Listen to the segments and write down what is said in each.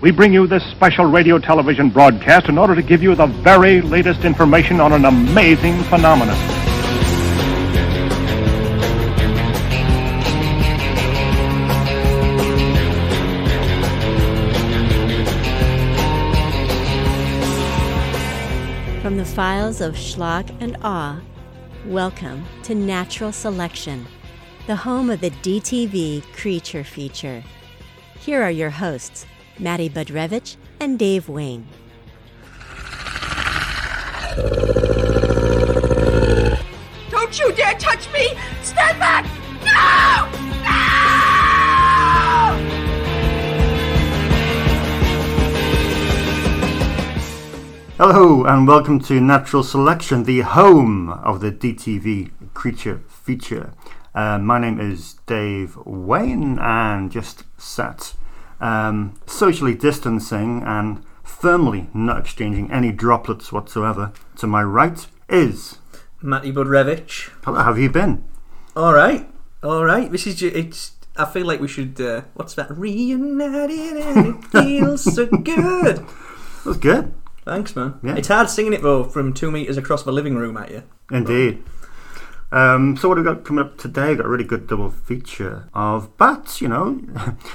We bring you this special radio television broadcast in order to give you the very latest information on an amazing phenomenon. From the files of Schlock and Awe, welcome to Natural Selection, the home of the DTV Creature Feature. Here are your hosts, Matty Budrewicz and Dave Wain. Don't you dare touch me! Stand back! No! No! Hello, and welcome to Natural Selection, the home of the DTV Creature Feature. Uh, my name is Dave Wain, and just sat um, socially distancing and firmly not exchanging any droplets whatsoever. To my right is. Matty Budrewicz. Hello, how have you been? All right, all right. This is ju- it's. I feel like we should. Uh, what's that? Reunited and it feels so good. That's good. Thanks, man. Yeah. It's hard singing it though from two meters across the living room at you. Indeed. Um, so what have we got coming up today? We've got a really good double feature of bats. You know,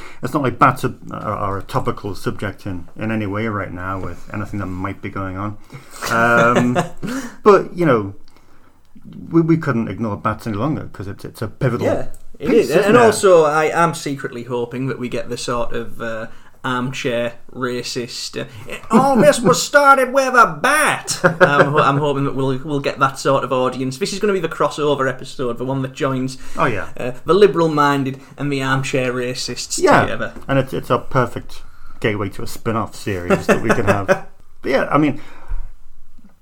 it's not like bats are, are, are a topical subject in, in any way right now with anything that might be going on. Um, but you know, we, we couldn't ignore bats any longer because it's it's a pivotal. Yeah, it piece, is. And, isn't and it? also, I am secretly hoping that we get the sort of uh, armchair racist. All this was started with a bat. I'm, I'm hoping that we'll we'll get that sort of audience. This is going to be the crossover episode, the one that joins Oh yeah, uh, the liberal-minded and the armchair racists yeah, together. and it's it's a perfect gateway to a spin-off series that we can have. But yeah, I mean,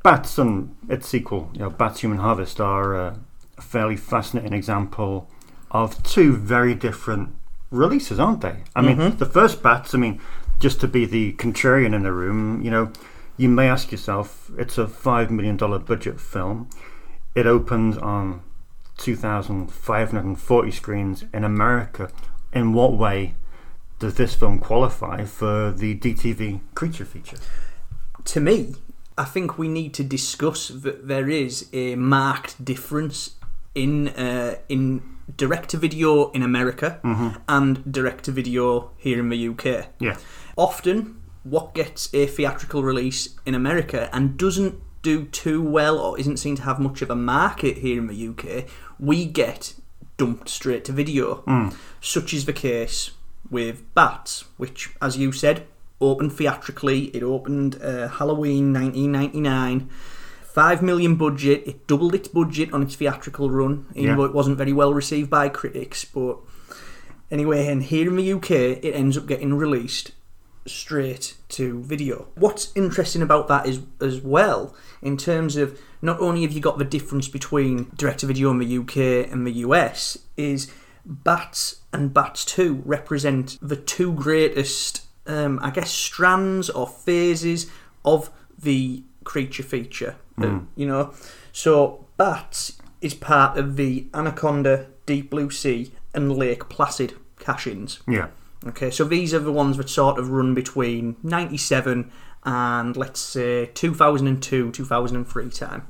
Bats and its sequel, you know, Bats Human Harvest, are uh, a fairly fascinating example of two very different releases, aren't they? I mean, the first Bats, I mean, just to be the contrarian in the room, you know, you may ask yourself, it's a $5 million budget film. It opened on 2,540 screens in America. In what way does this film qualify for the DTV creature feature? to me, I think we need to discuss that there is a marked difference in uh, in direct to video in America and direct to video here in the UK. Yeah. Often, what gets a theatrical release in America and doesn't do too well or isn't seen to have much of a market here in the UK, we get dumped straight to video. Such is the case with Bats, which, as you said, opened theatrically. It opened uh, Halloween 1999. Five million budget. It doubled its budget on its theatrical run, even Yeah. though it wasn't very well received by critics. But anyway, and here in the UK, it ends up getting released straight to video. What's interesting about that is as well, in terms of not only have you got the difference between direct to video in the UK and the US, is Bats and Bats 2 represent the two greatest, um, I guess, strands or phases of the creature feature. Uh, you know, so Bats is part of the Anaconda, Deep Blue Sea, and Lake Placid cash-ins. Yeah. Okay, so these are the ones that sort of run between 97 and let's say 2002, 2003 time.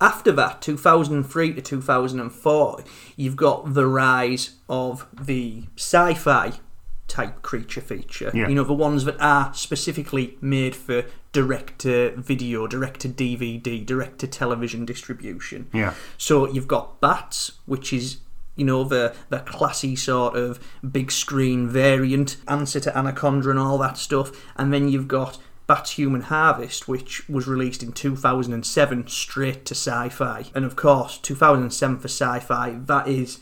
After that, 2003 to 2004, you've got the rise of the sci fi type creature feature. Yeah. You know, the ones that are specifically made for direct to video, direct to DVD, direct to television distribution. Yeah. So you've got Bats, which is you know the the classy sort of big screen variant, answer to Anaconda and all that stuff, and then you've got Bats Human Harvest, which was released in 2007, straight to sci-fi, and of course 2007 for sci-fi. That is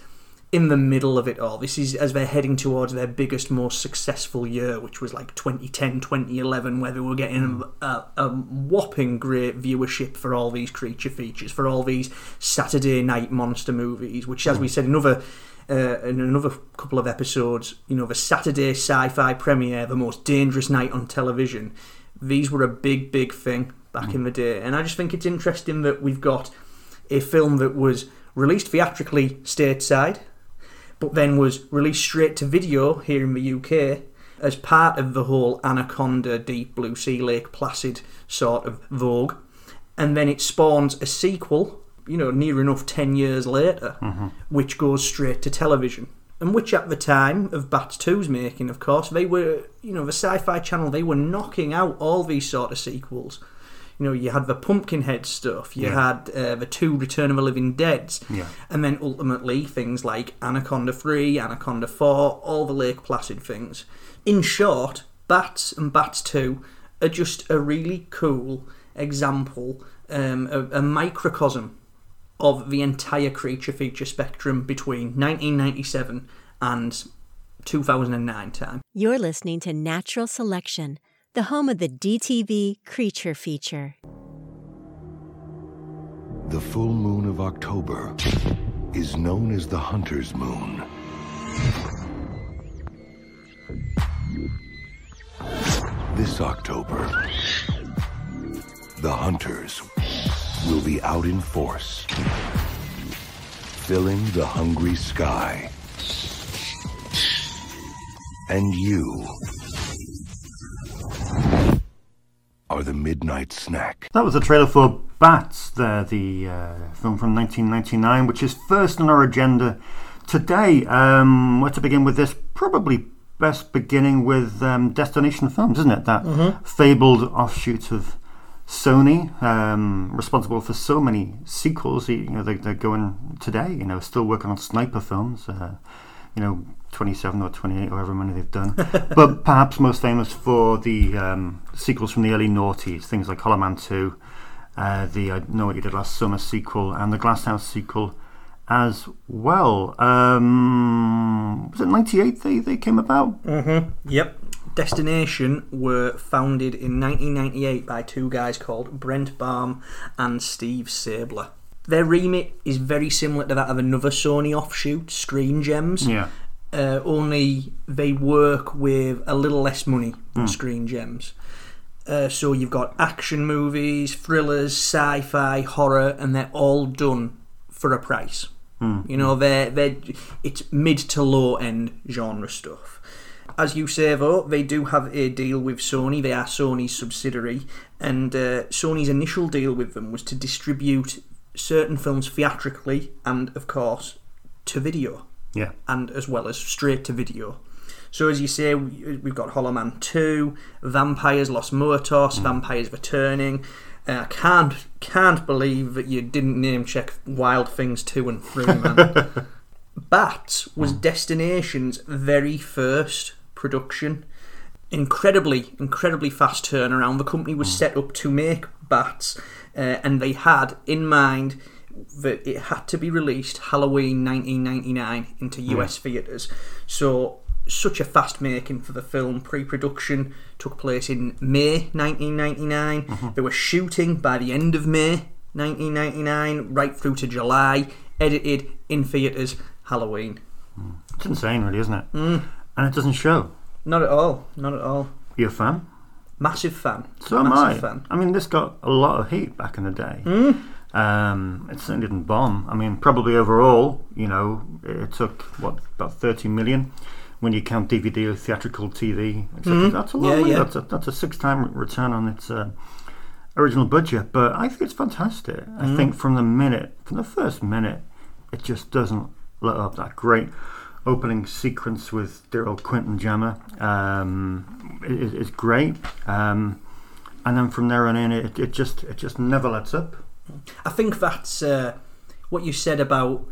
in the middle of it all. This is as they're heading towards their biggest, most successful year, which was like 2010, 2011, where they were getting hmm. a, a whopping great viewership for all these creature features, for all these Saturday night monster movies, which, as hmm. we said another. Uh, in another couple of episodes, you know, the Saturday sci-fi premiere, the most dangerous night on television. These were a big, big thing back hmm. in the day, and I just think it's interesting that we've got a film that was released theatrically stateside, but then was released straight to video here in the UK as part of the whole Anaconda, Deep Blue Sea, Lake Placid sort of vogue. And then it spawns a sequel, you know, near enough 10 years later, mm-hmm. which goes straight to television. And which at the time of Bats 2's making, of course, they were, you know, the Sci Fi Channel, they were knocking out all these sort of sequels. You know, you had the Pumpkinhead stuff, you Yeah. had uh, the two Return of the Living Deads, Yeah. and then ultimately things like Anaconda 3, Anaconda 4, all the Lake Placid things. In short, Bats and Bats 2 are just a really cool example, um, a, a microcosm of the entire creature feature spectrum between 1997 and 2009 time. You're listening to Natural Selection, the home of the DTV Creature Feature. The full moon of October is known as the hunter's moon. This October, the hunters will be out in force, filling the hungry sky. And you are the midnight snack. That was the trailer for Bats, there, the uh, film from 1999, which is first on our agenda today. Um, where to begin with this? Probably best beginning with um, Destination Films, isn't it? That fabled offshoot of Sony, um, responsible for so many sequels. You know, they, they're going today. You know, still working on sniper films. Uh, you know, 27 or 28, however many they've done. but perhaps most famous for the um, sequels from the early noughties, things like Hollow Man 2, uh, the I Know What You Did Last Summer sequel, and the Glass House sequel as well. Um, was it 98 they, they came about? Yep. Destination were founded in 1998 by two guys called Brent Baum and Steve Stabler. Their remit is very similar to that of another Sony offshoot, Screen Gems. Yeah. Uh, only they work with a little less money than Screen Gems. Uh, so you've got action movies, thrillers, sci-fi, horror, and they're all done for a price. You know, they're they it's mid to low end genre stuff. As you say, though, they do have a deal with Sony. They are Sony's subsidiary, and uh, Sony's initial deal with them was to distribute certain films theatrically and, of course, to video Yeah. and as well as straight to video. So as you say, we- we've got Hollow Man 2, Vampires Los Muertos, Vampires Returning. Uh, I can't can't believe that you didn't name check Wild Things 2 and 3, man. Bats was Destination's very first production. Incredibly, incredibly fast turnaround. The company was set up to make Bats, uh, and they had in mind that it had to be released Halloween 1999 into hmm. US theatres. So, such a fast making for the film. Pre production took place in May 1999. Mm-hmm. They were shooting by the end of May 1999, right through to July, edited in theatres Halloween. Hmm. It's insane, really, isn't it? Mm. And it doesn't show. Not at all, not at all. You're a fan? Massive fan. So am I. Fan. I mean, this got a lot of heat back in the day. Hmm. Um, it certainly didn't bomb. I mean, probably overall, you know, it took what about thirty million when you count DVD or theatrical TV. etc. That's a lot. Yeah, yeah. That's a, that's a six-time return on its uh, original budget. But I think it's fantastic. I think from the minute, from the first minute, it just doesn't let up. That great opening sequence with dear old Quentin Jammer um, is, is great. Um, and then from there on in, it, it just it just never lets up. I think that's uh, what you said about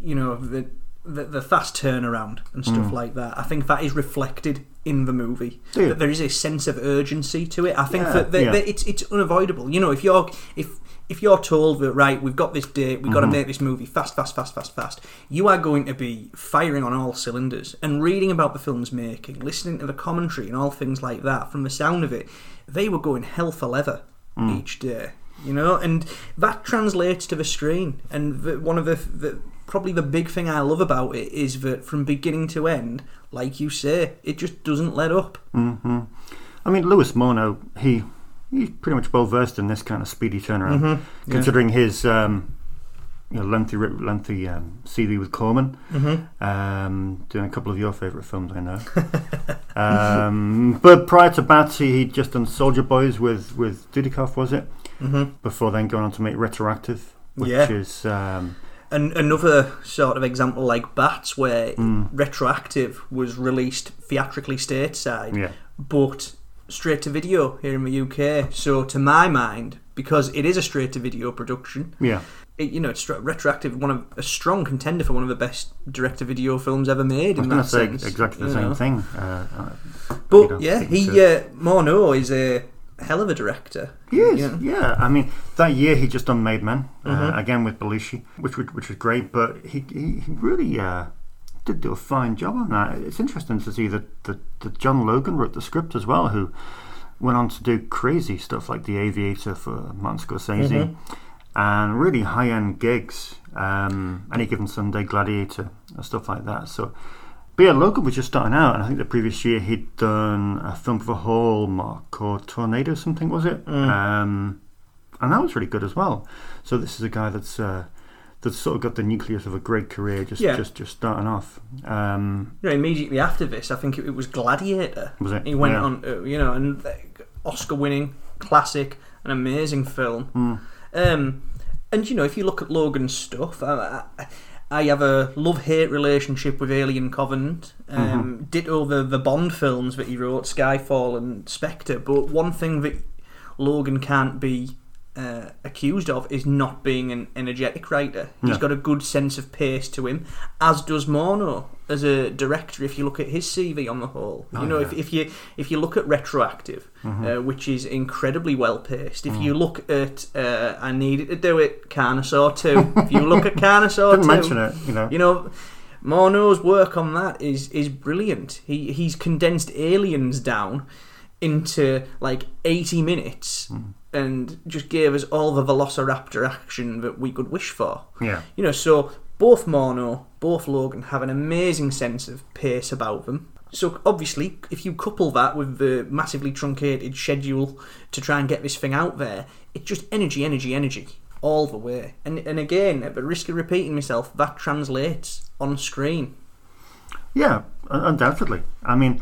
you know the the, the fast turnaround and stuff like that. I think that is reflected in the movie. That there is a sense of urgency to it. I think Yeah, that, that, yeah. that it's it's unavoidable. You know, if you're if if you're told that right, we've got this date, we've got Mm-hmm. to make this movie fast, fast, fast, fast, fast, you are going to be firing on all cylinders and reading about the film's making, listening to the commentary and all things like that. From the sound of it, they were going hell for leather Mm. each day. You know, and that translates to the screen. And the, one of the, the probably the big thing I love about it is that from beginning to end, like you say, it just doesn't let up. hmm I mean, Louis Morneau, he he's pretty much well versed in this kind of speedy turnaround, considering his um, you know, lengthy, lengthy um, CV with Corman, mm-hmm. um, doing a couple of your favourite films, I know. um, but prior to Batsy, he, he'd just done Soldier Boys with with Dudikoff, was it? Mm-hmm. Before then going on to make Retroactive, which Yeah. is um, And another sort of example like Bats, where Retroactive was released theatrically stateside, Yeah. but straight to video here in the UK. So, to my mind, because it is a straight to video production, yeah, it, you know, it's Retroactive, one of a strong contender for one of the best direct to video films ever made. I was In going that to say sense, exactly the same know. thing. Uh, But yeah, he uh, Morneau is a hell of a director. He is, Yeah. yeah. I mean, that year he just done Made Men uh, Mm-hmm. again with Belushi, which was- which was great. But he he, he really uh, did do a fine job on that. It's interesting to see that, that that John Logan wrote the script as well, who went on to do crazy stuff like The Aviator for Martin Scorsese, Mm-hmm. and really high end gigs. Um, any given Sunday, Gladiator, and stuff like that. So. But yeah, Logan was just starting out, and I think the previous year he'd done a film for Hallmark called Tornado, something was it? Um, and that was really good as well. So this is a guy that's uh, that's sort of got the nucleus of a great career, just Yeah. just just starting off. Um, You know, immediately after this, I think it, it was Gladiator. Was it? He went Yeah. on, uh, you know, and uh, Oscar-winning classic, an amazing film. Hmm. Um, and you know, if you look at Logan's stuff, I, I, I have a love-hate relationship with Alien Covenant. Um, Mm-hmm. Ditto the the Bond films that he wrote, Skyfall and Spectre. But one thing that Logan can't be uh, accused of is not being an energetic writer. He's No. got a good sense of pace to him, as does Morneau as a director. If you look at his CV on the whole, you know, if, if you if you look at Retroactive, uh, which is incredibly well paced. If you look at uh, I needed to do it, Carnosaur Two. if you look at Carnosaur Two, mention it, you know. you know. Morneau's work on that is is brilliant. He he's condensed aliens down into like 80 minutes Hmm. And just gave us all the velociraptor action that we could wish for. Yeah. You know, so both Morneau, both Logan have an amazing sense of pace about them. So obviously, if you couple that with the massively truncated schedule to try and get this thing out there, it's just energy, energy, energy all the way. And and again, at the risk of repeating myself, that translates on screen. Yeah, undoubtedly. I mean,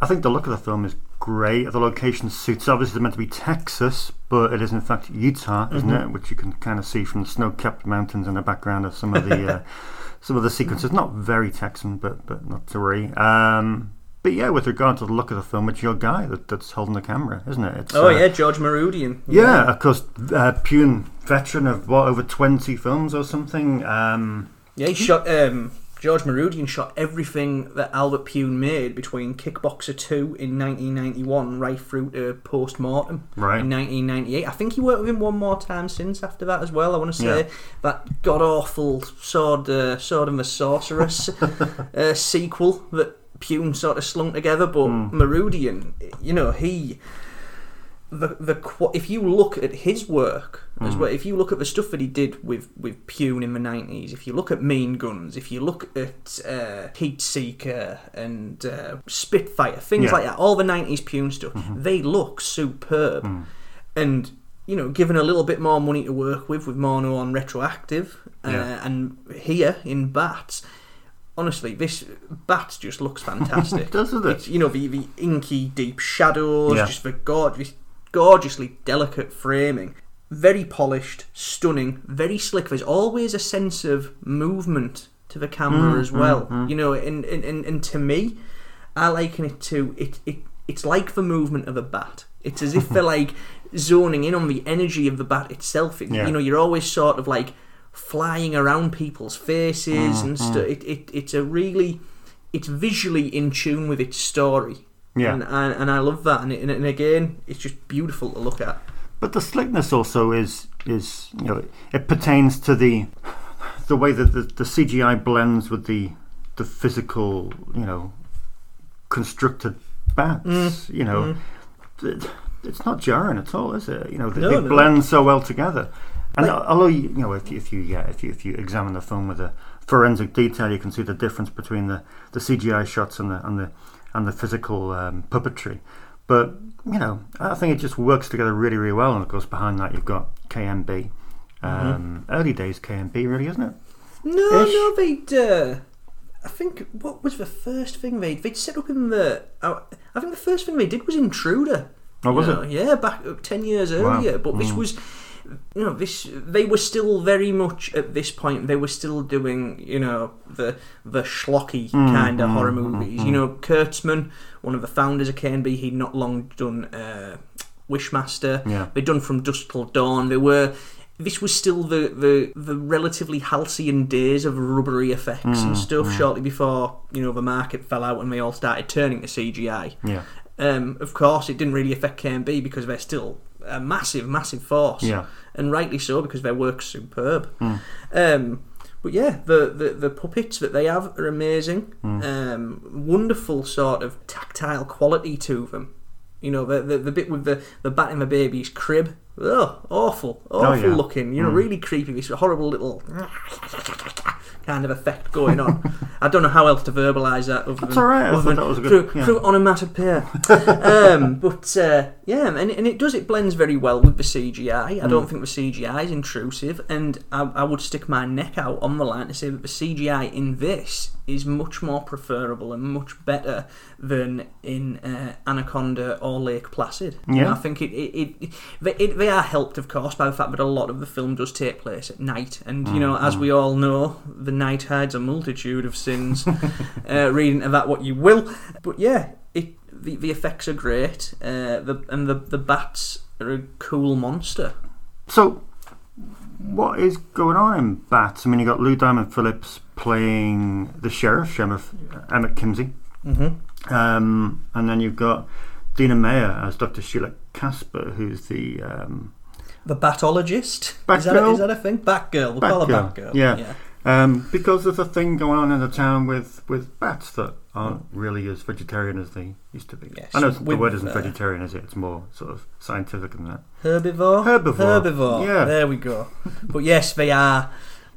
I think the look of the film is great. The location suits. Obviously, it's meant to be Texas, but it is in fact Utah, isn't Mm-hmm. it? Which you can kind of see from the snow-capped mountains in the background of some of the uh, some of the sequences. Not very Texan, but but not to worry. Um, but yeah, with regard to the look of the film, it's your guy that, that's holding the camera, isn't it? It's, Oh uh, yeah, George Mooradian. Yeah, of course, uh, Pyun veteran of what over twenty films or something. Um, Yeah, he shot. Um, George Mooradian shot everything that Albert Pyun made between Kickboxer 2 in 1991 right through to Post Mortem Right. in 1998. I think he worked with him one more time since after that as well. I want to say Yeah. that god awful Sword, uh, Sword and the Sorceress uh, sequel that Pyun sort of slung together. But Mooradian, you know, he the the if you look at his work as well, if you look at the stuff that he did with with Pyun in the nineties, if you look at Mean Guns, if you look at uh, Heat Seeker and uh, Spitfire, things Yeah. like that, all the nineties Pyun stuff, they look superb. And you know, given a little bit more money to work with with Morneau on retroactive, uh, Yeah. and here in Bats. Honestly, this Bats just looks fantastic. Doesn't it? It's, you know, the, the inky deep shadows, Yeah. just the gorgeous, gorgeously delicate framing. Very polished, stunning, very slick. There's always a sense of movement to the camera Mm, as well. You know, and, and, and, and to me, I liken it to it, it. It's like the movement of a bat. It's as if they're like zoning in on the energy of the bat itself. It, Yeah. You know, you're always sort of like flying around people's faces Mm, and stuff. It, it, it's a really, it's visually in tune with its story. Yeah. and, and, and I love that. And, and, and again, it's just beautiful to look at. But the slickness also is is you know it pertains to the the way that the, the CGI blends with the the physical you know constructed bats. Mm. You know, It- it's not jarring at all, is it? You know, they, No, they no. blend so well together. And although you, you know, if you, if you yeah, if you if you examine the film with a forensic detail, you can see the difference between the, the CGI shots and the and the and the physical um, puppetry. But you know, I think it just works together really, really well. And of course, behind that, you've got KNB, Um, Early days KNB, really, isn't it? No, Ish. no, they'd. Uh, I think what was the first thing they they'd set up in the. Uh, I think the first thing they did was Intruder. Oh, was You it? Yeah, back ten years Wow. earlier. But this Mm. was, you know, this they were still very much at this point. They were still doing, you know, the the schlocky Mm, kind of mm, horror mm, movies. mm. You know, Kurtzman, one of the founders of KNB, he'd not long done uh, Wishmaster. Yeah. They'd done From Dusk Till Dawn. They were. This was still the, the, the relatively halcyon days of rubbery effects Mm, and stuff. Shortly before you know the market fell out and they all started turning to CGI. Yeah. Um, of course, it didn't really affect KNB because they're still a massive, massive force. Yeah. And rightly so because their work's superb. Mm. Um, but yeah, the, the, the puppets that they have are amazing. Mm. Um, wonderful sort of tactile quality to them. You know, the, the, the bit with the, the bat in the baby's crib. Ugh, awful. Awful Oh, yeah. looking. You know, Mm. really creepy. This horrible little kind of effect going on. I don't know how else to verbalise that. Other That's than, all right, other than that was a good- through, yeah. through onomatopoeia. um, but uh, yeah, and, and it does. It blends very well with the CGI. I don't Mm. think the CGI is intrusive, and I, I would stick my neck out on the line to say that the CGI in this is much more preferable and much better than in uh, Anaconda or Lake Placid. Yeah. I think it, it, it, they, it they are helped, of course, by the fact that a lot of the film does take place at night, and you know, as we all know, the night hides a multitude of sins. uh, read into that what you will, but yeah, it the, the effects are great. Uh, the and the the bats are a cool monster. So, what is going on in Bats? I mean, you got Lou Diamond Phillips playing the sheriff, Sheriff Emmett Kimsey, Mm-hmm. um, and then you've got Dina Meyer as Dr. Sheila Casper, who's the um, The batologist. Is that, a, Batgirl? is that a thing? Batgirl. We'll call her Batgirl, Batgirl. yeah. yeah. Um, because there's a thing going on in the town with, with bats that aren't really as vegetarian as they used to be. Yes, I know the word isn't vegetarian, is it? It's more sort of scientific than that. Herbivore? Herbivore, Herbivore. yeah. There we go. but yes, they are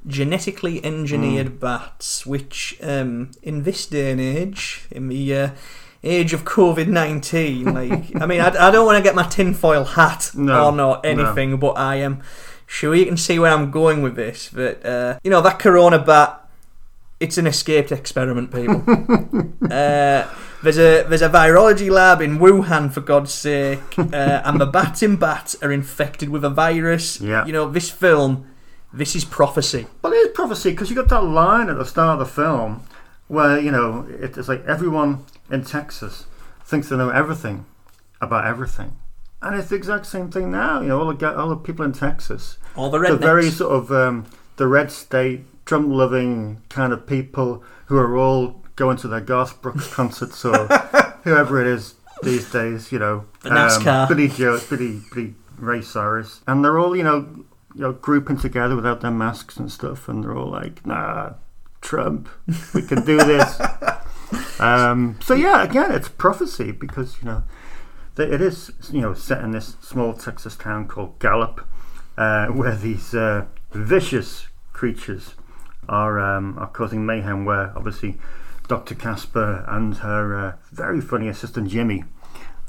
genetically engineered Hmm. bats, which um, in this day and age, in the uh, age of COVID 19, like, I mean, I, I don't want to get my tinfoil hat No, or not anything, but I am sure you can see where I'm going with this. but uh, you know, that corona bat. It's an escaped experiment, people. uh, there's a there's a virology lab in Wuhan, for God's sake, uh, and the bats in bats are infected with a virus. Yeah. You know, this film, this is prophecy. Well, it is prophecy because you got that line at the start of the film where you know it's like everyone in Texas thinks they know everything about everything, and it's the exact same thing now. You know, all the all the people in Texas, All the red, the very sort of um, the red state, Trump loving kind of people who are all going to their Garth Brooks concerts or whoever it is these days. You know, The NASCAR. Billy Joe, Billy Billy Ray Cyrus, and they're all you know, you know, grouping together without their masks and stuff, and they're all like, "Nah, Trump, we can do this." um, so yeah, again, it's prophecy because you know it is you know set in this small Texas town called Gallup, uh, where these uh, vicious creatures are um, are causing mayhem. Where obviously Dr. Casper and her uh, very funny assistant Jimmy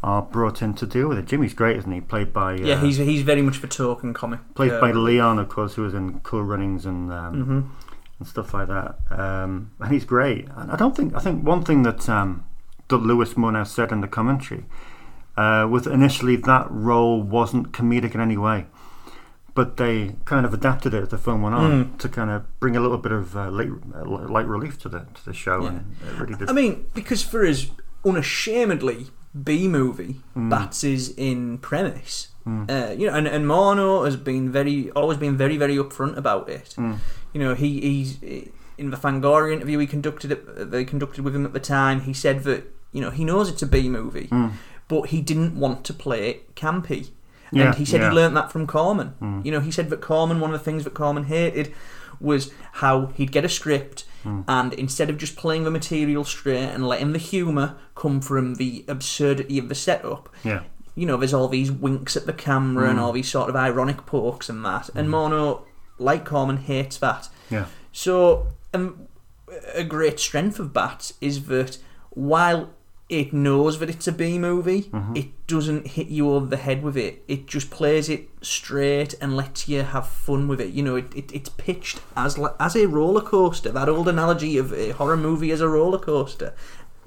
are brought in to deal with it. Jimmy's great, isn't he? Played by uh, yeah, he's he's very much the token comic. played uh, by Leon, of course, who was in Cool Runnings and um, mhm. and stuff like that. Um, and he's great. And I don't think I think one thing that um, that Louis Morneau said in the commentary uh, was initially that role wasn't comedic in any way, but they kind of adapted it as the film went on Mm. to kind of bring a little bit of uh, light, uh, light relief to the to the show, and it really did. I mean, because for his unashamedly B movie, Mm. Bats is in premise. Uh, you know, and, and Morneau has been very, always been very, very upfront about it. Mm. You know, he he's in the Fangoria interview he conducted it, they conducted with him at the time. He said that you know he knows it's a B movie, Mm. But he didn't want to play it campy. Yeah, and he said yeah. he learnt that from Corman. Mm. You know, he said that Corman, one of the things that Corman hated was how he'd get a script Mm. and instead of just playing the material straight and letting the humour come from the absurdity of the setup, yeah, you know, there's all these winks at the camera and Mm. all these sort of ironic pokes and that. And Morneau, like Corman, hates that. yeah, So, um, a great strength of Bats is that while it knows that it's a B movie. Mm-hmm. It doesn't hit you over the head with it. It just plays it straight and lets you have fun with it. You know, it, it it's pitched as as a roller coaster. That old analogy of a horror movie as a roller coaster.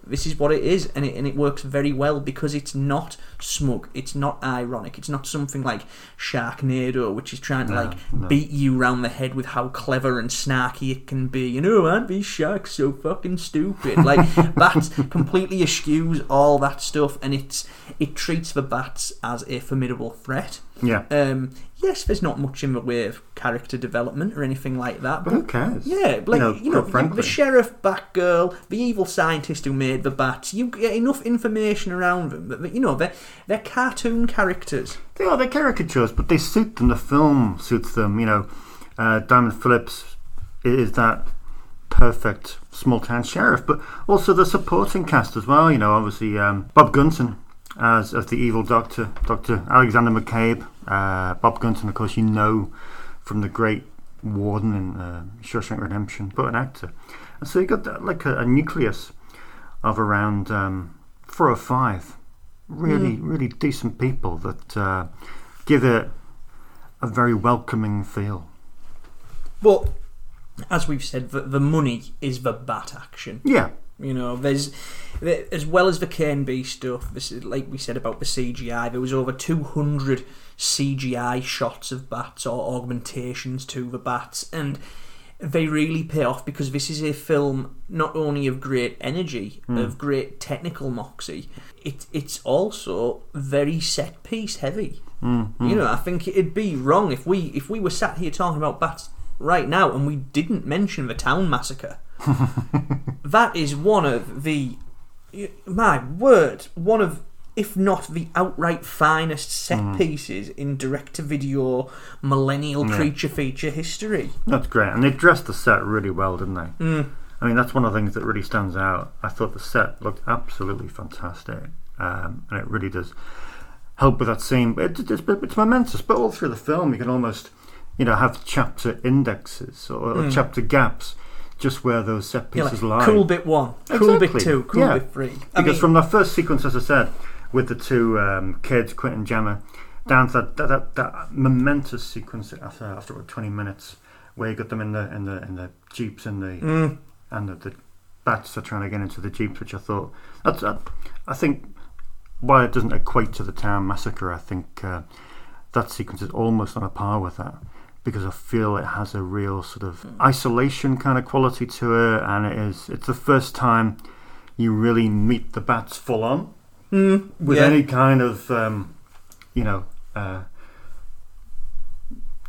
This is what it is, and it and it works very well because it's not smug. It's not ironic. It's not something like Sharknado, which is trying to like beat you round the head with how clever and snarky it can be. You know, aren't these sharks so fucking stupid? Like bats completely eschews all that stuff, and it's it treats the bats as a formidable threat. Yeah. Um, yes, there's not much in the way of character development or anything like that, but who cares? yeah, like know, you know, the sheriff, Batgirl, the evil scientist who made the bats. You get enough information around them that you know they're they're cartoon characters. They are they're caricatures, but they suit them. The film suits them. You know, uh, Diamond Phillips is that perfect small town sheriff, but also the supporting cast as well. You know, obviously um, Bob Gunton as as the evil doctor, Doctor Alexander McCabe. Uh, Bob Gunton, of course, you know from the great Warden in uh, Shawshank Redemption, but an actor. And so you got that, like a, a nucleus of around um, four or five really, really decent people that uh, give it a very welcoming feel. But as we've said, the, the money is the bat action. Yeah, You know, there's as well as the KNB stuff. This is like we said about the CGI. There was over 200 CGI shots of bats or augmentations to the bats, and they really pay off because this is a film not only of great energy, hmm. of great technical moxie. It it's also very set piece heavy. Hmm, hmm. You know, I think it'd be wrong if we if we were sat here talking about bats right now and we didn't mention the town massacre that is one of the my word one of if not the outright finest set hmm. pieces in direct to video millennial creature feature history that's great. And they dressed the set really well, didn't they? Hmm. I mean, that's one of the things that really stands out. I thought the set looked absolutely fantastic, um, and it really does help with that scene. It, it's, it's momentous. But all through the film, you can almost, you know, have chapter indexes or, or hmm. chapter gaps, just where those set pieces like, lie. cool bit one cool bit two cool Yeah. bit three I Because mean, from the first sequence, as I said, with the two um, kids, Quentin and Gemma, down to that, that, that, that momentous sequence after after about twenty minutes, where you got them in the in the in the jeeps and the Mm. and the, the bats are trying to get into the jeeps, which I thought that's uh, I think why it doesn't equate to the town massacre. I think uh, that sequence is almost on a par with that. Because I feel it has a real sort of isolation kind of quality to it, and it is. It's the first time you really meet the bats full on with yeah. any kind of um, you know uh,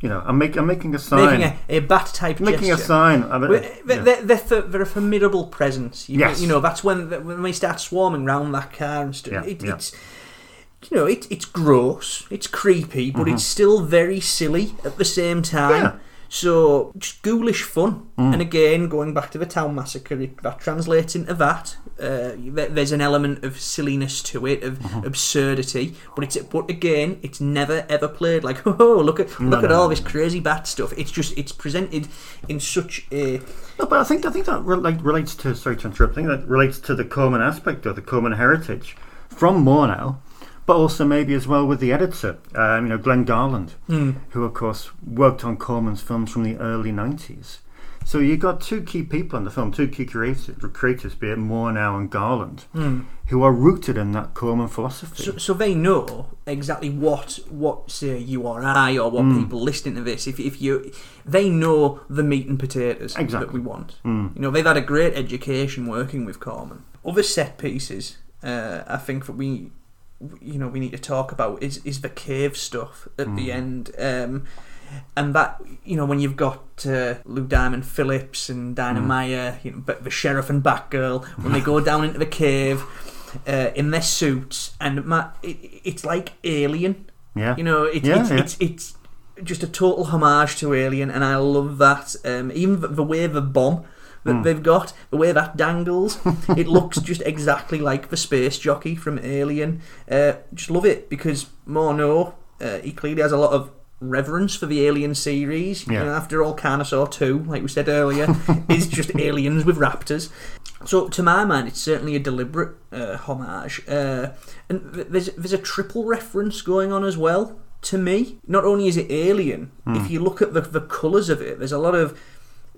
you know I'm, make, I'm making a sign making a, a bat type making a sign Well, They're, they're, they're, they're a formidable presence. You, Yes. you know that's when when they start swarming round that car and stuff. Yeah, it, yeah. It's you know it, it's gross, it's creepy, but it's still very silly at the same time. Mm-hmm. Yeah. So just ghoulish fun. Mm. And again, going back to the town massacre, it, that translates into that. Uh, there's an element of silliness to it, of Mm-hmm. absurdity, but it's but again, it's never ever played like oh look at look at no, all no, this crazy bat stuff. It's just it's presented in such a No, but I think I think that re- like relates to sorry to interrupt. I think that relates to the Corman aspect or the Corman heritage from Morneau, but also maybe as well with the editor, um, you know, Glenn Garland, who of course worked on Corman's films from the early nineties. So you got two key people in the film, two key creators, creators be it Morneau and Garland, who are rooted in that Coleman philosophy. So, so they know exactly what what say you or I or what Mm. people listening to this. If if you, they know the meat and potatoes that we want. Mm. You know, they've had a great education working with Corman. Other set pieces, uh, I think that we, you know, we need to talk about is is the cave stuff at Mm. the end. Um, and that you know when you've got uh, Lou Diamond Phillips and Dina Mm. Meyer, you know, but the sheriff and Batgirl when they go down into the cave uh, in their suits, and it, it's like Alien. yeah, You know, it, Yeah, it's, yeah. it's it's just a total homage to Alien, and I love that. Um, even the- the way the bomb that Hmm. they've got, the way that dangles, it looks just exactly like the space jockey from Alien. Uh, just love it because Morneau, uh, he clearly has a lot of reverence for the Alien series. You Yeah. know, after all, Carnosaur 2, like we said earlier, is just aliens with raptors. So to my mind, it's certainly a deliberate uh, homage, uh, and th- there's there's a triple reference going on as well. To me, not only is it Alien, if you look at the the colours of it, there's a lot of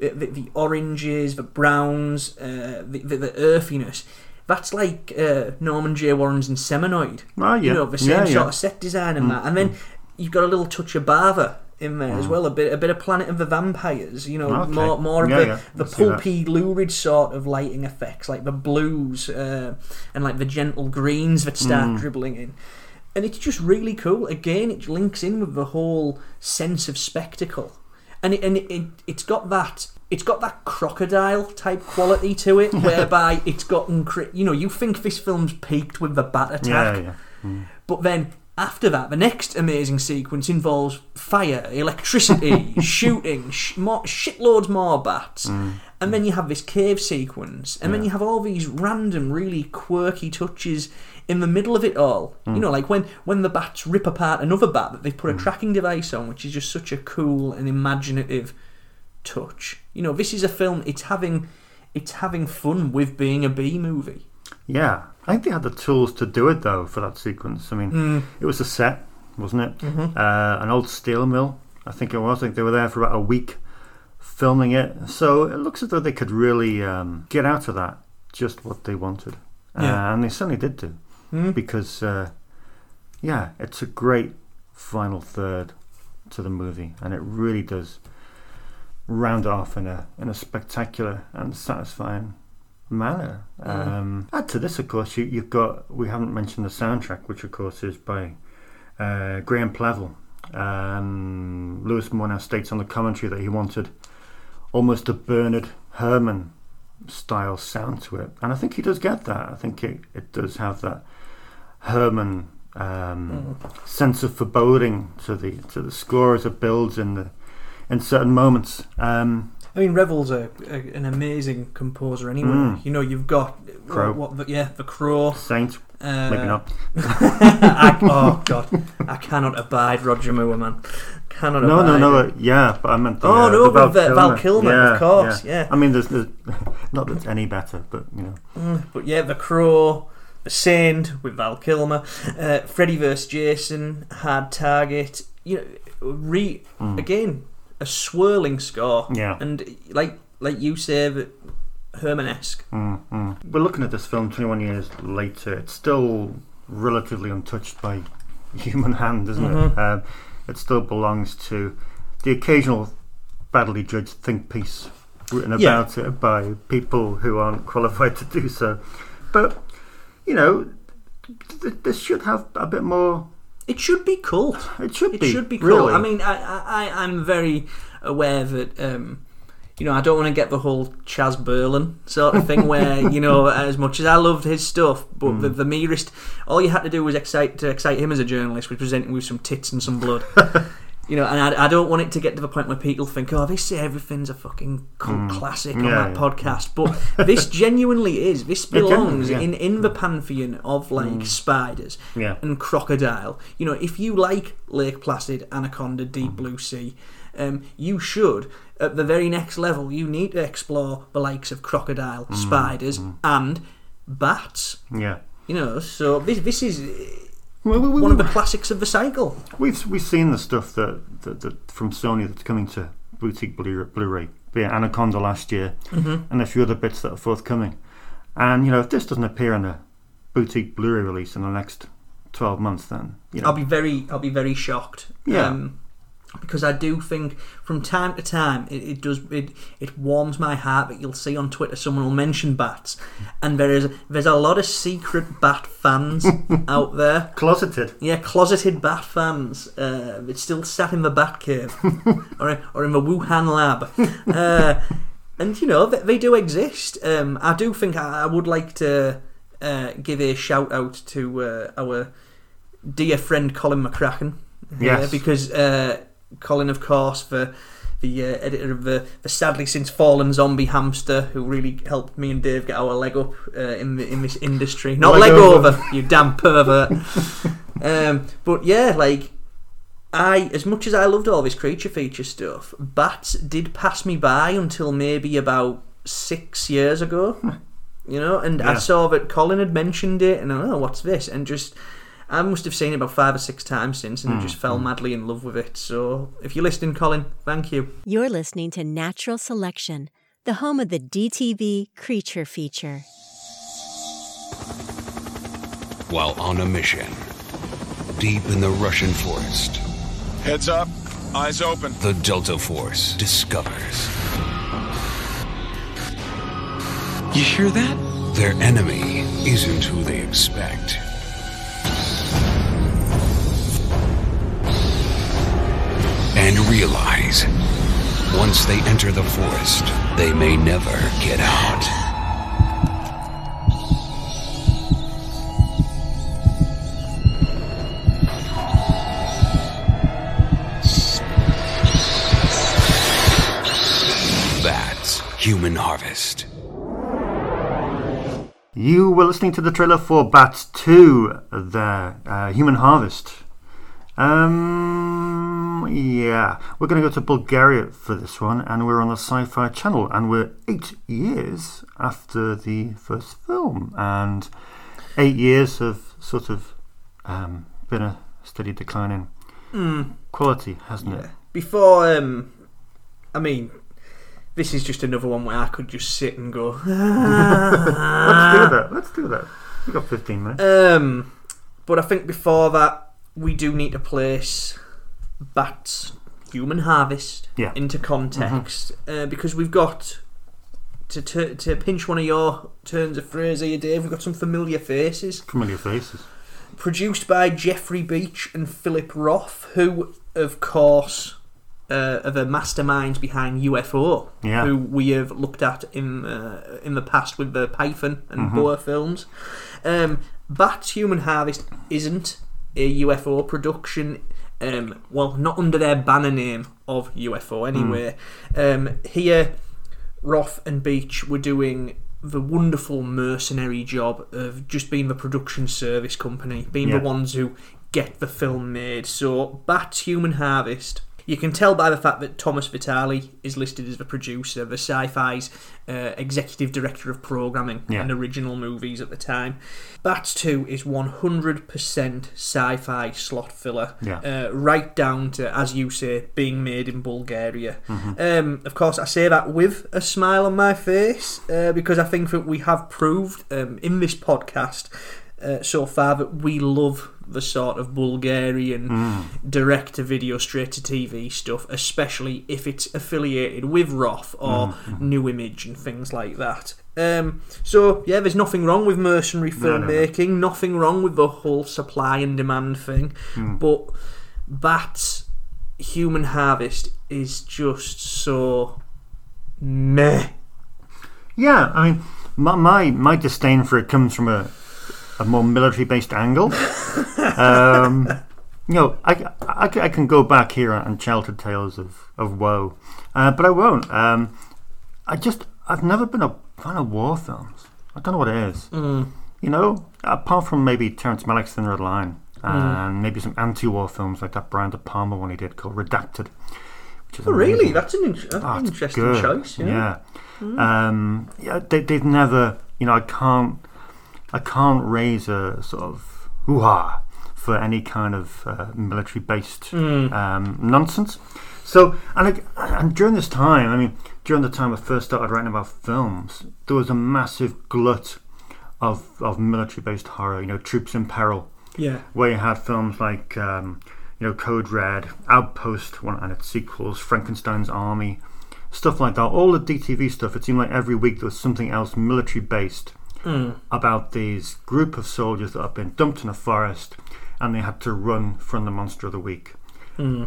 the, the oranges, the browns, uh, the, the the earthiness. That's like uh, Norman J. Warren's Inseminoid. Oh, yeah. You know, the same Yeah, sort yeah. of set design and that. And then you've got a little touch of Bava in there as well, a bit a bit of Planet of the Vampires, you know, Okay. more more of Yeah, the, yeah, the I see that. pulpy, lurid sort of lighting effects, like the blues uh, and like the gentle greens that start Mm. dribbling in. And it's just really cool. Again, it links in with the whole sense of spectacle. And it, and it, it, it's got that it's got that crocodile type quality to it, whereby it's gotten you know you think this film's peaked with the bat attack, Yeah, yeah. but then after that, the next amazing sequence involves fire, electricity, shooting, sh- more, shitloads more bats. Mm. And then you have this cave sequence. And then you have all these random, really quirky touches in the middle of it all. You know, like when, when the bats rip apart another bat that they've put a tracking device on, which is just such a cool and imaginative touch. You know, this is a film, it's having. It's having fun with being a B movie. Yeah, I think they had the tools to do it though for that sequence. I mean, Mm. it was a set, wasn't it? Mm-hmm. Uh, an old steel mill, I think it was. I think they were there for about a week filming it. So it looks as though they could really um, get out of that just what they wanted, Yeah. uh, and they certainly did do. Mm. Because, uh, yeah, it's a great final third to the movie, and it really does round off in a in a spectacular and satisfying manner. Um, add to this, of course, you, you've got we haven't mentioned the soundtrack, which of course is by uh, Graeme Revell. Um, Louis Morneau states on the commentary that he wanted almost a Bernard Herrmann style sound to it, and I think he does get that. I think it, it does have that Herrmann um, sense of foreboding to the to the score as it builds in the in certain moments. Um, I mean, Revell's a, a, an amazing composer anyway. Mm. You know, you've got Crow. What, what the, yeah, the Crow. Saint, Uh, maybe not. I, oh God, I cannot abide Roger Moore, man. Cannot. No, no, abide no. uh, yeah, but I meant. The, Oh, uh, no, the with, uh, Val Kilmer, of course, yeah. I mean, there's, there's not that it's any better, but you know. Mm, But yeah, the Crow, the Saint with Val Kilmer, uh, Freddy vs Jason, Hard Target. You know, re again a swirling score. Mm. Yeah. and like like you say, Herrmannesque. Mm, mm. We're looking at this film 21 years later. It's still relatively untouched by human hand, isn't Mm-hmm. it? Um, it still belongs to the occasional badly judged think piece written Yeah. about it by people who aren't qualified to do so. But, you know, th- this should have a bit more. It should be cult. It should It be. should be cool. really. I mean, I, I, I'm very aware that, um, you know, I don't want to get the whole Chas Balun sort of thing where, you know, as much as I loved his stuff, but Hmm. the, the merest, all you had to do was excite to excite him as a journalist was presenting with some tits and some blood. You know, and I, I don't want it to get to the point where people think, oh, they say everything's a fucking cult classic on Hmm. That yeah. podcast. But this genuinely is. This belongs yeah. In, in the pantheon of, like, spiders Yeah. and crocodile. You know, if you like Lake Placid, Anaconda, Deep Blue Sea, um, you should, at the very next level, you need to explore the likes of crocodile, Mm, spiders, and bats. yeah. You know, so this this is Well, we- we- one of the classics of the cycle. We've we've seen the stuff that, that, that from Sony that's coming to boutique Blu- Blu-ray, be it Anaconda last year, Mm-hmm. and a few other bits that are forthcoming. And you know, if this doesn't appear in a boutique Blu-ray release in the next twelve months, then you know, I'll be very I'll be very shocked. Yeah. Um, because I do think from time to time it, it does it, it warms my heart that you'll see on Twitter someone will mention bats and there is there's a lot of secret bat fans out there closeted. Yeah, closeted bat fans. Uh, it's still sat in the bat cave or, or in the Wuhan lab. Uh, and, you know, they, they do exist. Um, I do think I, I would like to uh, give a shout out to uh, our dear friend Colin McCracken. uh, Yes. because uh, Colin, of course, for the uh, editor of the, the sadly since fallen zombie hamster, who really helped me and Dave get our leg up uh, in the, in this industry. Not Leg leg, over. over, you damn pervert. um, but yeah, like I, as much as I loved all this creature feature stuff, bats did pass me by until maybe about six years ago. you know. And I saw that Colin had mentioned it, and I don't know what's this, and just I must have seen it about five or six times since, and I hmm, just fell hmm. madly in love with it. So if you're listening, Colin, thank you. You're listening to Natural Selection, the home of the DTV Creature Feature. While on a mission, deep in the Russian forest, Heads up, eyes open. the Delta Force discovers You hear that? their enemy isn't who they expect. And realize once they enter the forest, they may never get out. Human Harvest. You were listening to the trailer for Bats 2, the uh, Human Harvest. Um, yeah, we're going to go to Bulgaria for this one, and we're on the Sci Fi Channel, and we're eight years after the first film, and eight years have sort of um, been a steady decline in quality, hasn't it? Before, um, I mean, this is just another one where I could just sit and go. Let's do that. Let's do that. We've got 15 minutes. Um, but I think before that, we do need to place Bats Human Harvest Yeah. into context uh, because we've got to, to to pinch one of your turns of phrase here, Dave. We've got some familiar faces. Familiar faces. Produced by Jeffrey Beach and Phillip Roth, who, of course, uh, are the masterminds behind UFO, Yeah. who we have looked at in uh, in the past with the Python and Boa films. Um, Bats Human Harvest isn't a UFO production. Um, well, not under their banner name of UFO anyway. Um, here, Roth and Beach were doing the wonderful mercenary job of just being the production service company, being Yeah. the ones who get the film made. So, Bats Human Harvest. You can tell by the fact that Thomas Vitale is listed as the producer, the sci-fi's uh, executive director of programming Yeah. and original movies at the time. Bats 2 is 100% sci-fi slot filler, Yeah. uh, right down to, as you say, being made in Bulgaria. Mm-hmm. Um, of course, I say that with a smile on my face uh, because I think that we have proved um, in this podcast uh, so far that we love the sort of Bulgarian Mm. direct to video, straight to TV stuff, especially if it's affiliated with Roth or Mm, New Image and things like that. Um, so yeah, there's nothing wrong with mercenary No, no, no. filmmaking, nothing wrong with the whole supply and demand thing, Mm. but that Human Harvest is just so meh. Yeah, I mean, my, my, my disdain for it comes from a, a more military based angle. um, you know, I, I, I can go back here and childhood tales of, of woe, uh, but I won't. Um, I just, I've never been a fan of war films. I don't know what it is. You know, apart from maybe Terrence Malick's Thin Red Line and maybe some anti war films like that Brian De Palma one he did called Redacted. Oh, really? That's an, in- that's Oh, an interesting good. choice. Yeah. Yeah. Um, yeah, they, they've never, you know, I can't, I can't raise a sort of hoo ha for any kind of uh, military based um, nonsense. So, and, I, and during this time, I mean, during the time I first started writing about films, there was a massive glut of, of military based horror, you know, Troops in Peril Yeah. where you had films like um, you know Code Red, Outpost, one and its sequels, Frankenstein's Army, stuff like that. All the DTV stuff. It seemed like every week there was something else military based about these group of soldiers that have been dumped in a forest, and they had to run from the monster of the week.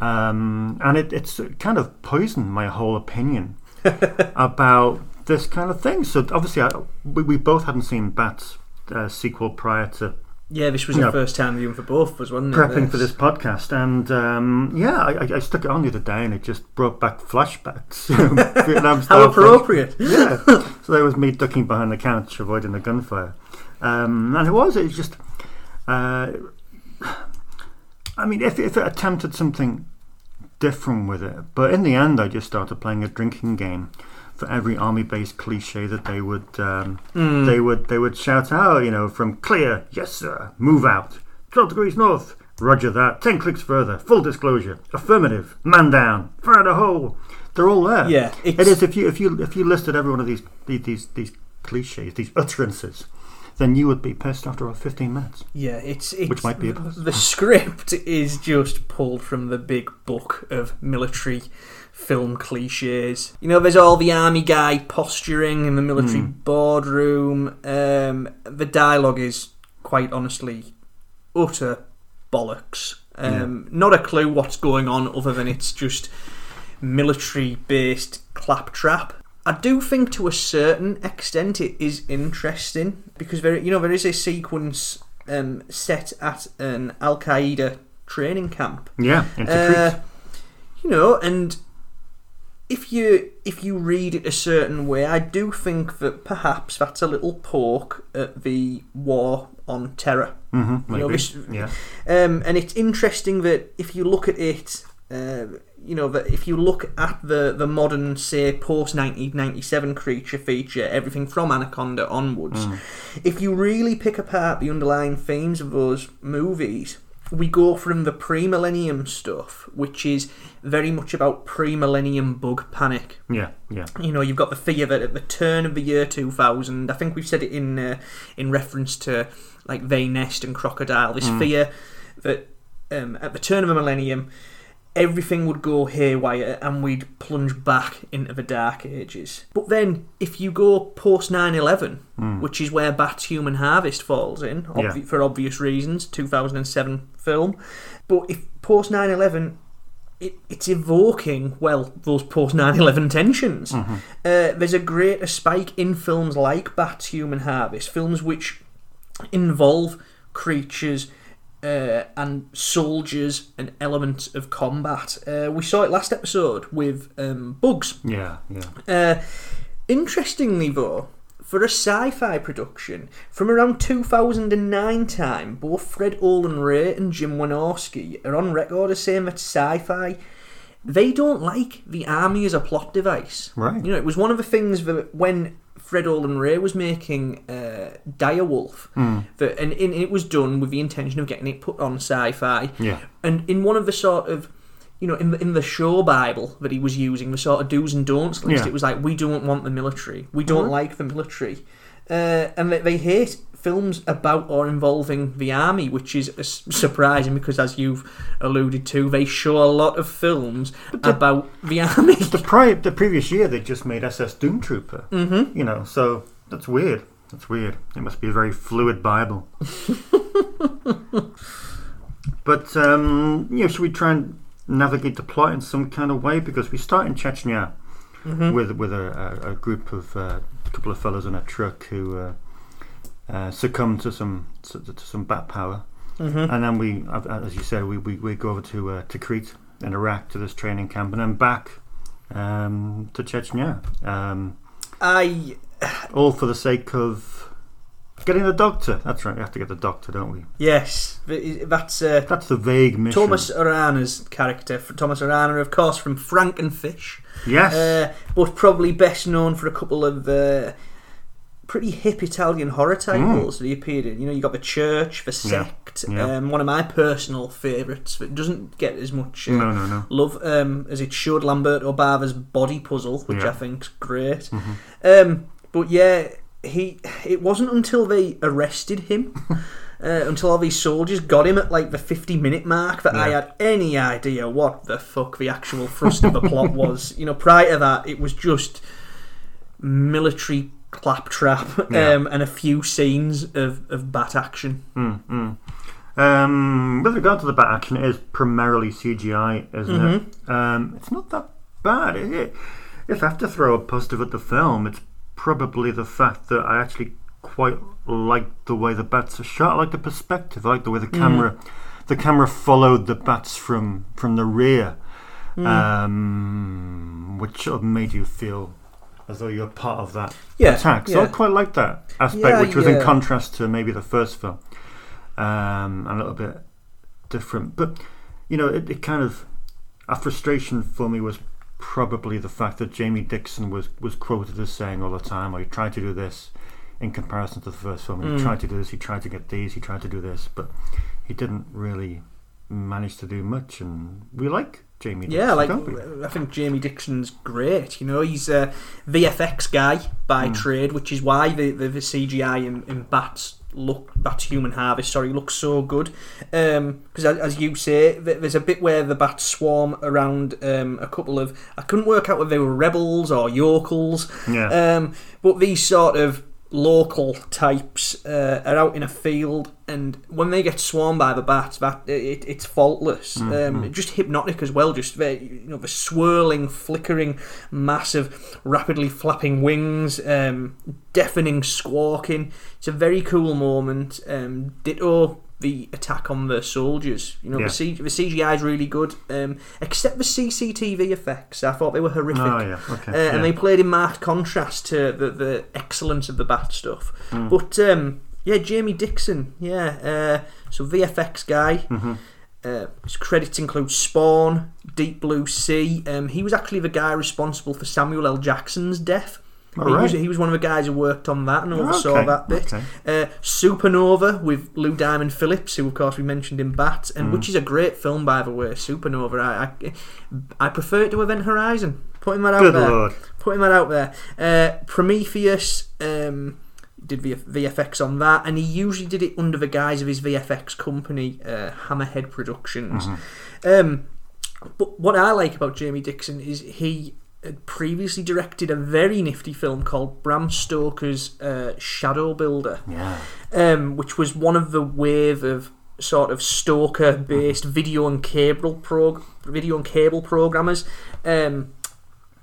Um, and it, it's kind of poisoned my whole opinion about this kind of thing. So obviously, I, we, we both hadn't seen Bats uh, sequel prior to Yeah, this was Yeah. the first time viewing for both of us, wasn't it? prepping for this podcast, and um, yeah, I, I- stuck it on the other day, and it just brought back flashbacks. Vietnam How appropriate. yeah. so there was me ducking behind the couch, avoiding the gunfire, um, and it was. It was just. Uh, I mean, if if it attempted something different with it, but in the end, I just started playing a drinking game for every army base cliche that they would um, Hmm. they would they would shout out, you know, from clear, yes sir, move out, twelve degrees north, roger that, ten clicks further, full disclosure, affirmative, man down, fire in the hole. They're all there. Yeah, it it's- If you if you if you listed every one of these these these, cliches, these utterances, then you would be pissed after about fifteen minutes. Yeah, it's, it's Which might be a plus. the script is just pulled from the big book of military film cliches. You know, there's all the army guy posturing in the military Hmm. boardroom. Um, the dialogue is quite honestly utter bollocks. Um, Not a clue what's going on other than it's just military based claptrap. I do think to a certain extent it is interesting because there, you know, there is a sequence um, set at an Al Qaeda training camp. Yeah, Uh, you know, and if you if you read it a certain way, I do think that perhaps that's a little poke at the war on terror. mm-hmm, you know, this- yeah. Um, and it's interesting that if you look at it, uh, you know, that if you look at the, the modern, say, post 1997 creature feature, everything from Anaconda onwards, if you really pick apart the underlying themes of those movies, we go from the pre millennium stuff, which is very much about pre millennium bug panic Yeah, yeah. you know you've got the fear that at the turn of the year 2000 i think we've said it in uh, in reference to like they nest and crocodile this fear that um, at the turn of a millennium everything would go haywire and we'd plunge back into the dark ages. But then if you go post 9-11 which is where bats human harvest falls in obvi- Yeah. for obvious reasons 2007 film but if post 9-11 it, it's evoking well those post 9-11 tensions. Uh, there's a greater spike in films like bats human harvest films which involve creatures uh, and soldiers and elements of combat uh, we saw it last episode with um, bugs Yeah, yeah. uh, interestingly, though, for a sci-fi production from around 2009 time, both Fred Olen Ray and Jim Wynorski are on record as saying that sci-fi they don't like the army as a plot device. Right. You know, it was one of the things that when Fred Olen Ray was making uh, Direwolf, that and, and it was done with the intention of getting it put on sci-fi. Yeah. And in one of the sort of you know, in the, in the show Bible that he was using, the sort of do's and don'ts list, Yeah. it was like, we don't want the military. We don't like the military. Uh, and they, they hate films about or involving the army, which is surprising because, as you've alluded to, they show a lot of films about the army. The pri- the previous year they just made SS Doom Trooper. Mm-hmm. You know, so that's weird. That's weird. It must be a very fluid Bible. but um, you know, should we try and navigate the plot in some kind of way? Because we start in Chechnya with with a, a, a group of uh, couple of fellows in a truck who uh, uh, succumb to some to, to some bat power, and then we, as you said, we, we, we go over to uh, to Crete in Iraq to this training camp, and then back um, to Chechnya, um, I all for the sake of getting the doctor. That's right, we have to get the doctor, don't we? yes, that's uh, That's the vague mission. Tomas Arana's character. Tomas Arana, of course, from Frankenfish. yes, uh, but probably best known for a couple of uh, pretty hip Italian horror titles that he appeared in. You know, you got The Church, The Mm. Yeah, Sect, yeah. Um, one of my personal favourites that doesn't get as much uh, no, no, no. love um, as it should. Lamberto Bava's Body Puzzle, which Yeah. I think's great. Mm-hmm. Um, but yeah, he. It wasn't until they arrested him. Uh, until all these soldiers got him at like the 50 minute mark that I had any idea what the fuck the actual thrust of the plot was. You know, prior to that, it was just military claptrap Yeah. um, and a few scenes of, of bat action. Um, with regard to the bat action, it is primarily CGI, isn't Mm-hmm. it? Um, it's not that bad. Is it? If I have to throw a positive at the film, it's probably the fact that I actually quite like the way the bats are shot. I like the perspective. I like the way the Mm. camera, the camera followed the bats from from the rear, Mm. um, which sort of made you feel as though you're part of that Yeah, attack. So I quite like that aspect, Yeah, which was in contrast to maybe the first film um, a little bit different. But you know, it, it kind of a frustration for me was probably the fact that Jamie Dixon was, was quoted as saying all the time, "Oh, he tried to do this in comparison to the first film. He Mm. tried to do this. He tried to get these. He tried to do this, but he didn't really manage to do much." And we like Jamie. Dixon, Yeah, like? I think Jamie Dixon's great. You know, he's a VFX guy by Hmm. trade, which is why the, the, the CGI in, in Bats look Bats Human Harvest. Sorry, looks so good. Because as, as you say, there's a bit where the bats swarm around um, a couple of. I couldn't work out whether they were rebels or yokels. Yeah. Um, but these sort of local types uh, are out in a field, and when they get swarmed by the bats, that it, it's faultless. Um, just hypnotic as well. Just very, you know, the swirling, flickering, massive, rapidly flapping wings, um, deafening squawking. It's a very cool moment. Um, ditto. The attack on the soldiers, you know, Yeah. the, C- the CGI is really good, um, except the CCTV effects. I thought they were horrific. Oh, yeah, okay, Uh, And they played in marked contrast to the, the excellence of the bat stuff. Hmm. But um, yeah, Jamie Dixon, yeah, uh, so VFX guy. Mm-hmm. Uh, his credits include Spawn, Deep Blue Sea. Um, he was actually the guy responsible for Samuel L. Jackson's death. Oh, he, was, he was one of the guys who worked on that and oversaw okay, that bit. okay. Uh, Supernova with Lou Diamond Phillips, who of course we mentioned in Bat, and Mm. which is a great film by the way. Supernova, I I, I prefer it to Event Horizon. Putting that out Good there. lord. Putting that out there. Uh, Prometheus um, did VFX on that, and he usually did it under the guise of his VFX company, uh, Hammerhead Productions. Um, but what I like about Jamie Dixon is he had previously directed a very nifty film called Bram Stoker's uh, Shadow Builder Yeah. um, which was one of the wave of sort of Stoker-based video and cable prog- video and cable programmers um,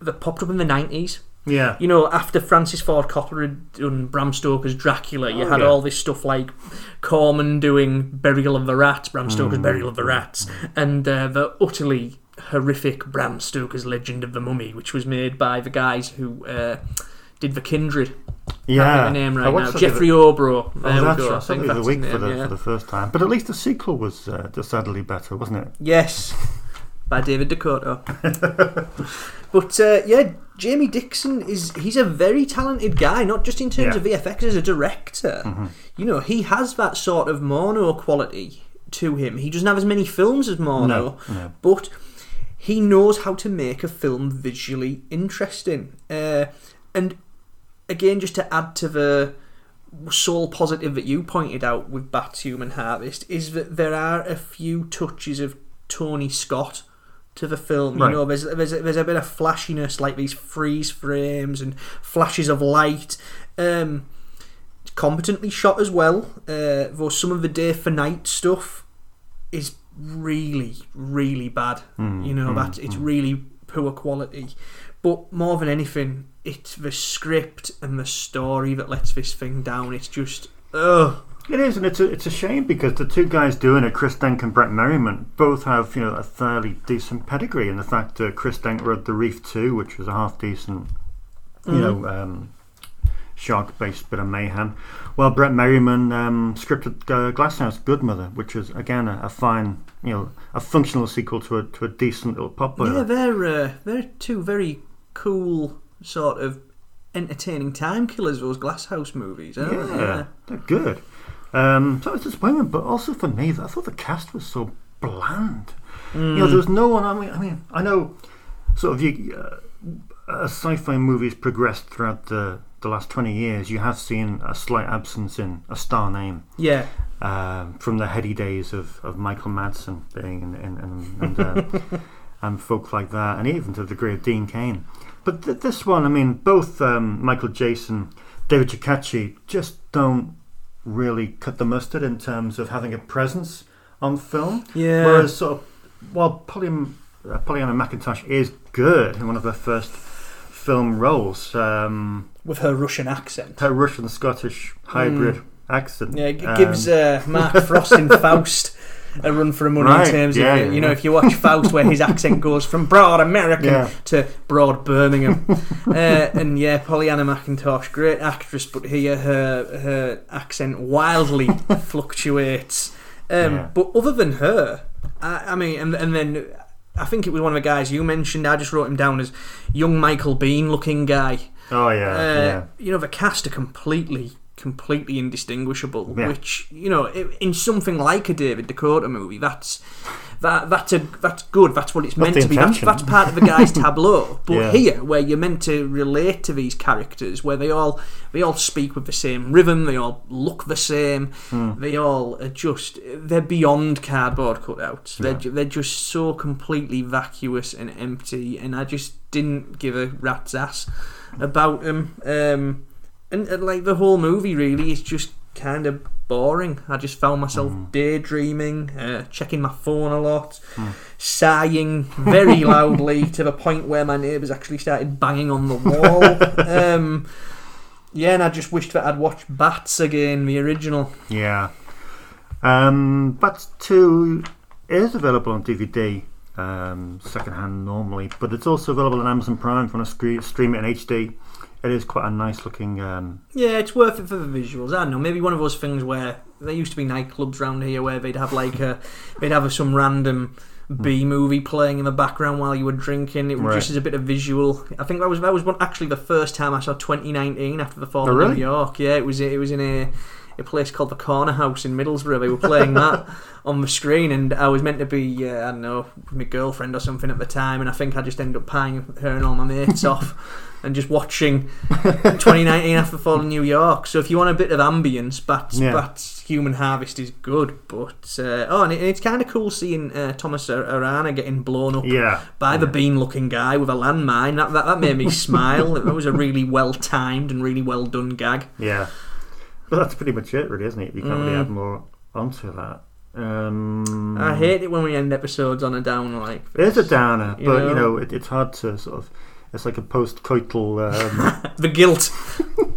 that popped up in the nineties. Yeah. You know, after Francis Ford Coppola had done Bram Stoker's Dracula, you Oh, had yeah. all this stuff like Corman doing Burial of the Rats, Bram Stoker's Mm. Burial of the Rats, and uh, the utterly horrific Bram Stoker's Legend of the Mummy, which was made by the guys who uh, did The Kindred. Yeah. Can't think the name right watched now. Jeffrey the- Obrow. Oh, There we that's go. right. I I think think it was that's a week for the, yeah. for the first time. But at least the sequel was uh, decidedly better, wasn't it? Yes, by David DeCoteau. but uh, yeah, Jamie Dixon is he's a very talented guy, not just in terms Yeah. of VFX as a director. You know, he has that sort of mono quality to him. He doesn't have as many films as mono, No, no. but he knows how to make a film visually interesting. Uh, and again, just to add to the sole positive that you pointed out with Bats Human Harvest is that there are a few touches of Tony Scott to the film. Right. You know, there's there's a, there's a bit of flashiness, like these freeze frames and flashes of light. Um, competently shot as well, uh, though some of the day for night stuff is really, really bad. Mm, you know, mm, that it's mm. really poor quality. But more than anything, it's the script and the story that lets this thing down. It's just, ugh. It is, and it's a, it's a shame because the two guys doing it, Chris Denk and Brett Merriman, both have you know a fairly decent pedigree. And the fact that Chris Denk wrote The Reef 2, which was a half decent, you mm-hmm. know, um, shark-based bit of mayhem, while Brett Merriman um, scripted uh, Glasshouse Goodmother, which is again a, a fine, you know, a functional sequel to a to a decent little pop. Yeah, they're uh, they're two very cool sort of entertaining time killers. Those Glasshouse movies, aren't they? Yeah, they're good. Um, so it's a disappointment, but also for me, I thought the cast was so bland. You know, there was no one. I mean, I mean, I know, sort of, you, uh, as sci-fi movies progressed throughout the the last twenty years, you have seen a slight absence in a star name. yeah. Um, from the heady days of, of Michael Madsen being in, in, in, and uh, and folk like that, and even to the degree of Dean Cain. But th- this one, I mean, both um, Michael Jason, David Chokachi just don't really cut the mustard in terms of having a presence on film. Yeah. Whereas, sort of, while Pollyanna, uh, Pollyanna McIntosh is good in one of her first film roles, um, With her Russian accent. her Russian Scottish hybrid accent. Yeah, it um, gives uh, Mark Frost in Faust a run for a money Right, in terms yeah, of, yeah, you know, yeah. if you watch Faust where his accent goes from broad American Yeah. to broad Birmingham. uh, and yeah, Pollyanna McIntosh, great actress, but here her, her accent wildly fluctuates. Um, Yeah. But other than her, I, I mean, and, and then I think it was one of the guys you mentioned. I just wrote him down as young Michael Biehn looking guy. Oh yeah, Uh, yeah. You know, the cast are completely, completely indistinguishable. Yeah. Which you know, in something like a David DeCoteau movie, that's that that's a that's good. That's what it's meant to be. That's, that's part of the guy's tableau. But Yeah. here, where you're meant to relate to these characters, where they all they all speak with the same rhythm, they all look the same, Hmm. they all are just they're beyond cardboard cutouts. They're they're just so completely vacuous and empty, and I just didn't give a rat's ass about him. Um, and, and like the whole movie really is just kind of boring. I just found myself daydreaming, uh, checking my phone a lot, sighing very loudly to the point where my neighbours actually started banging on the wall. um, yeah, and I just wished that I'd watched Bats again, the original. Yeah. Um, but two is available on DVD, um, secondhand normally, but it's also available on Amazon Prime if you want to stream it in HD. It is quite a nice looking. Um, Yeah, it's worth it for the visuals. I don't know. Maybe one of those things where there used to be nightclubs around here where they'd have like a, they'd have some random B movie playing in the background while you were drinking. It was Right. just as a bit of visual. I think that was that was one, actually the first time I saw 2019 after the fall Oh, of really? New York. Yeah, it was it was in a a place called the Corner House in Middlesbrough. They were playing that on the screen, and I was meant to be uh, I don't know with my girlfriend or something at the time, and I think I just ended up paying her and all my mates off. And just watching 2019 after fall of New York. So if you want a bit of ambience, Bats, Yeah. Bats Human Harvest is good. But uh, oh, and it, it's kind of cool seeing uh, Tomas Arana getting blown up yeah. by the Biehn-looking guy with a landmine. That that, that made me smile. That was a really well timed and really well done gag. Yeah. But that's pretty much it, really, isn't it? You can't really Mm. add more onto that. Um, I hate it when we end episodes on a downer like It is this. a downer, You but know? you know, it, it's hard to sort of. It's like a post-coital, um, The guilt,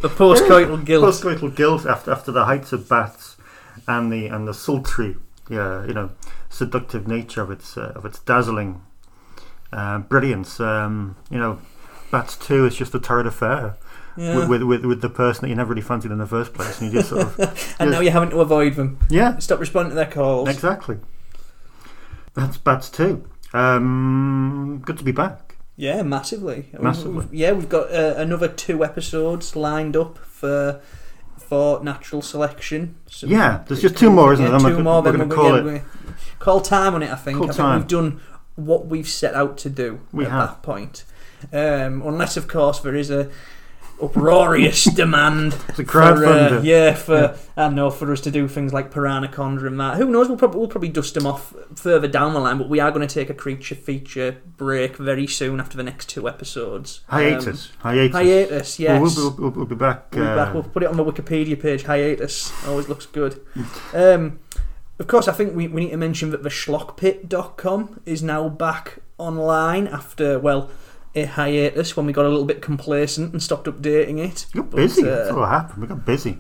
the post-coital guilt. post-coital guilt after after the heights of bats and the and the sultry, yeah, you know, seductive nature of its uh, of its dazzling uh, brilliance. Um, you know, bats two is just a torrid affair. Yeah. With, with, with with the person that you never really fancied in the first place, and you just sort of and now you're having to avoid them. yeah, Stop responding to their calls. exactly. That's bad too. Um, good to be back. Yeah, massively. Massively. we've- yeah, we've got uh, another two episodes lined up for for natural selection. So Yeah, there's just two more, isn't yeah, there? Two we're, more. we're going to call it. call time on it. I think. Call I think time. we've done what we've set out to do We at have. that point. Um, unless, of course, there is a uproarious demand It's a for, uh, yeah, for Yeah. I don't know for us to do things like Piranaconda and that. Who knows? We'll probably we'll probably dust them off further down the line. But we are going to take a creature feature break very soon after the next two episodes. Um, Hiatus. hiatus. hiatus. Yes. Well, we'll, we'll, we'll be back. We'll, be uh, back. we'll put it on the Wikipedia page. Hiatus always looks good. Um, of course, I think we, we need to mention that the schlockpit.com is now back online after, well, a hiatus when we got a little bit complacent and stopped updating it. You're But, busy. uh, That's what happened. We got busy.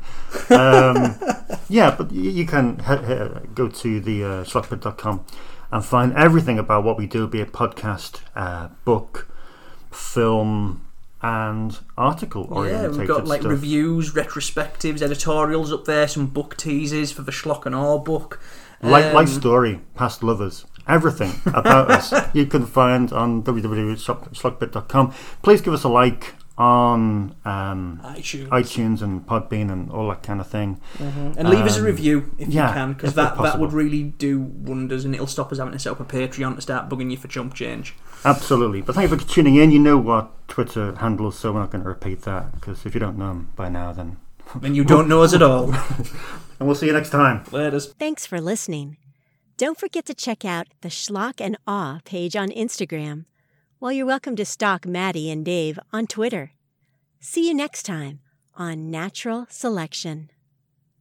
Um, yeah, but you, you can he- he- go to the uh, schlockpit.com and find everything about what we do, be it podcast, uh, book, film, and article Yeah, we've got like stuff. reviews, retrospectives, editorials up there, some book teasers for the Schlock and Awe book. Life, life Um, story, past lovers, everything about us you can find on www.schlockpit.com. Please give us a like on um, iTunes. iTunes and Podbean and all that kind of thing. And leave us a Um, review if yeah, you can, because that, that would really do wonders and it'll stop us having to set up a Patreon to start bugging you for chump change. Absolutely. But thank you for tuning in. You know what Twitter handles, so we're not going to repeat that because if you don't know them by now, then. Then you don't know us at all. And we'll see you next time. Laters. Thanks for listening. Don't forget to check out the Schlock and Awe page on Instagram, while you're welcome to stalk Matty and Dave on Twitter. See you next time on Natural Selection.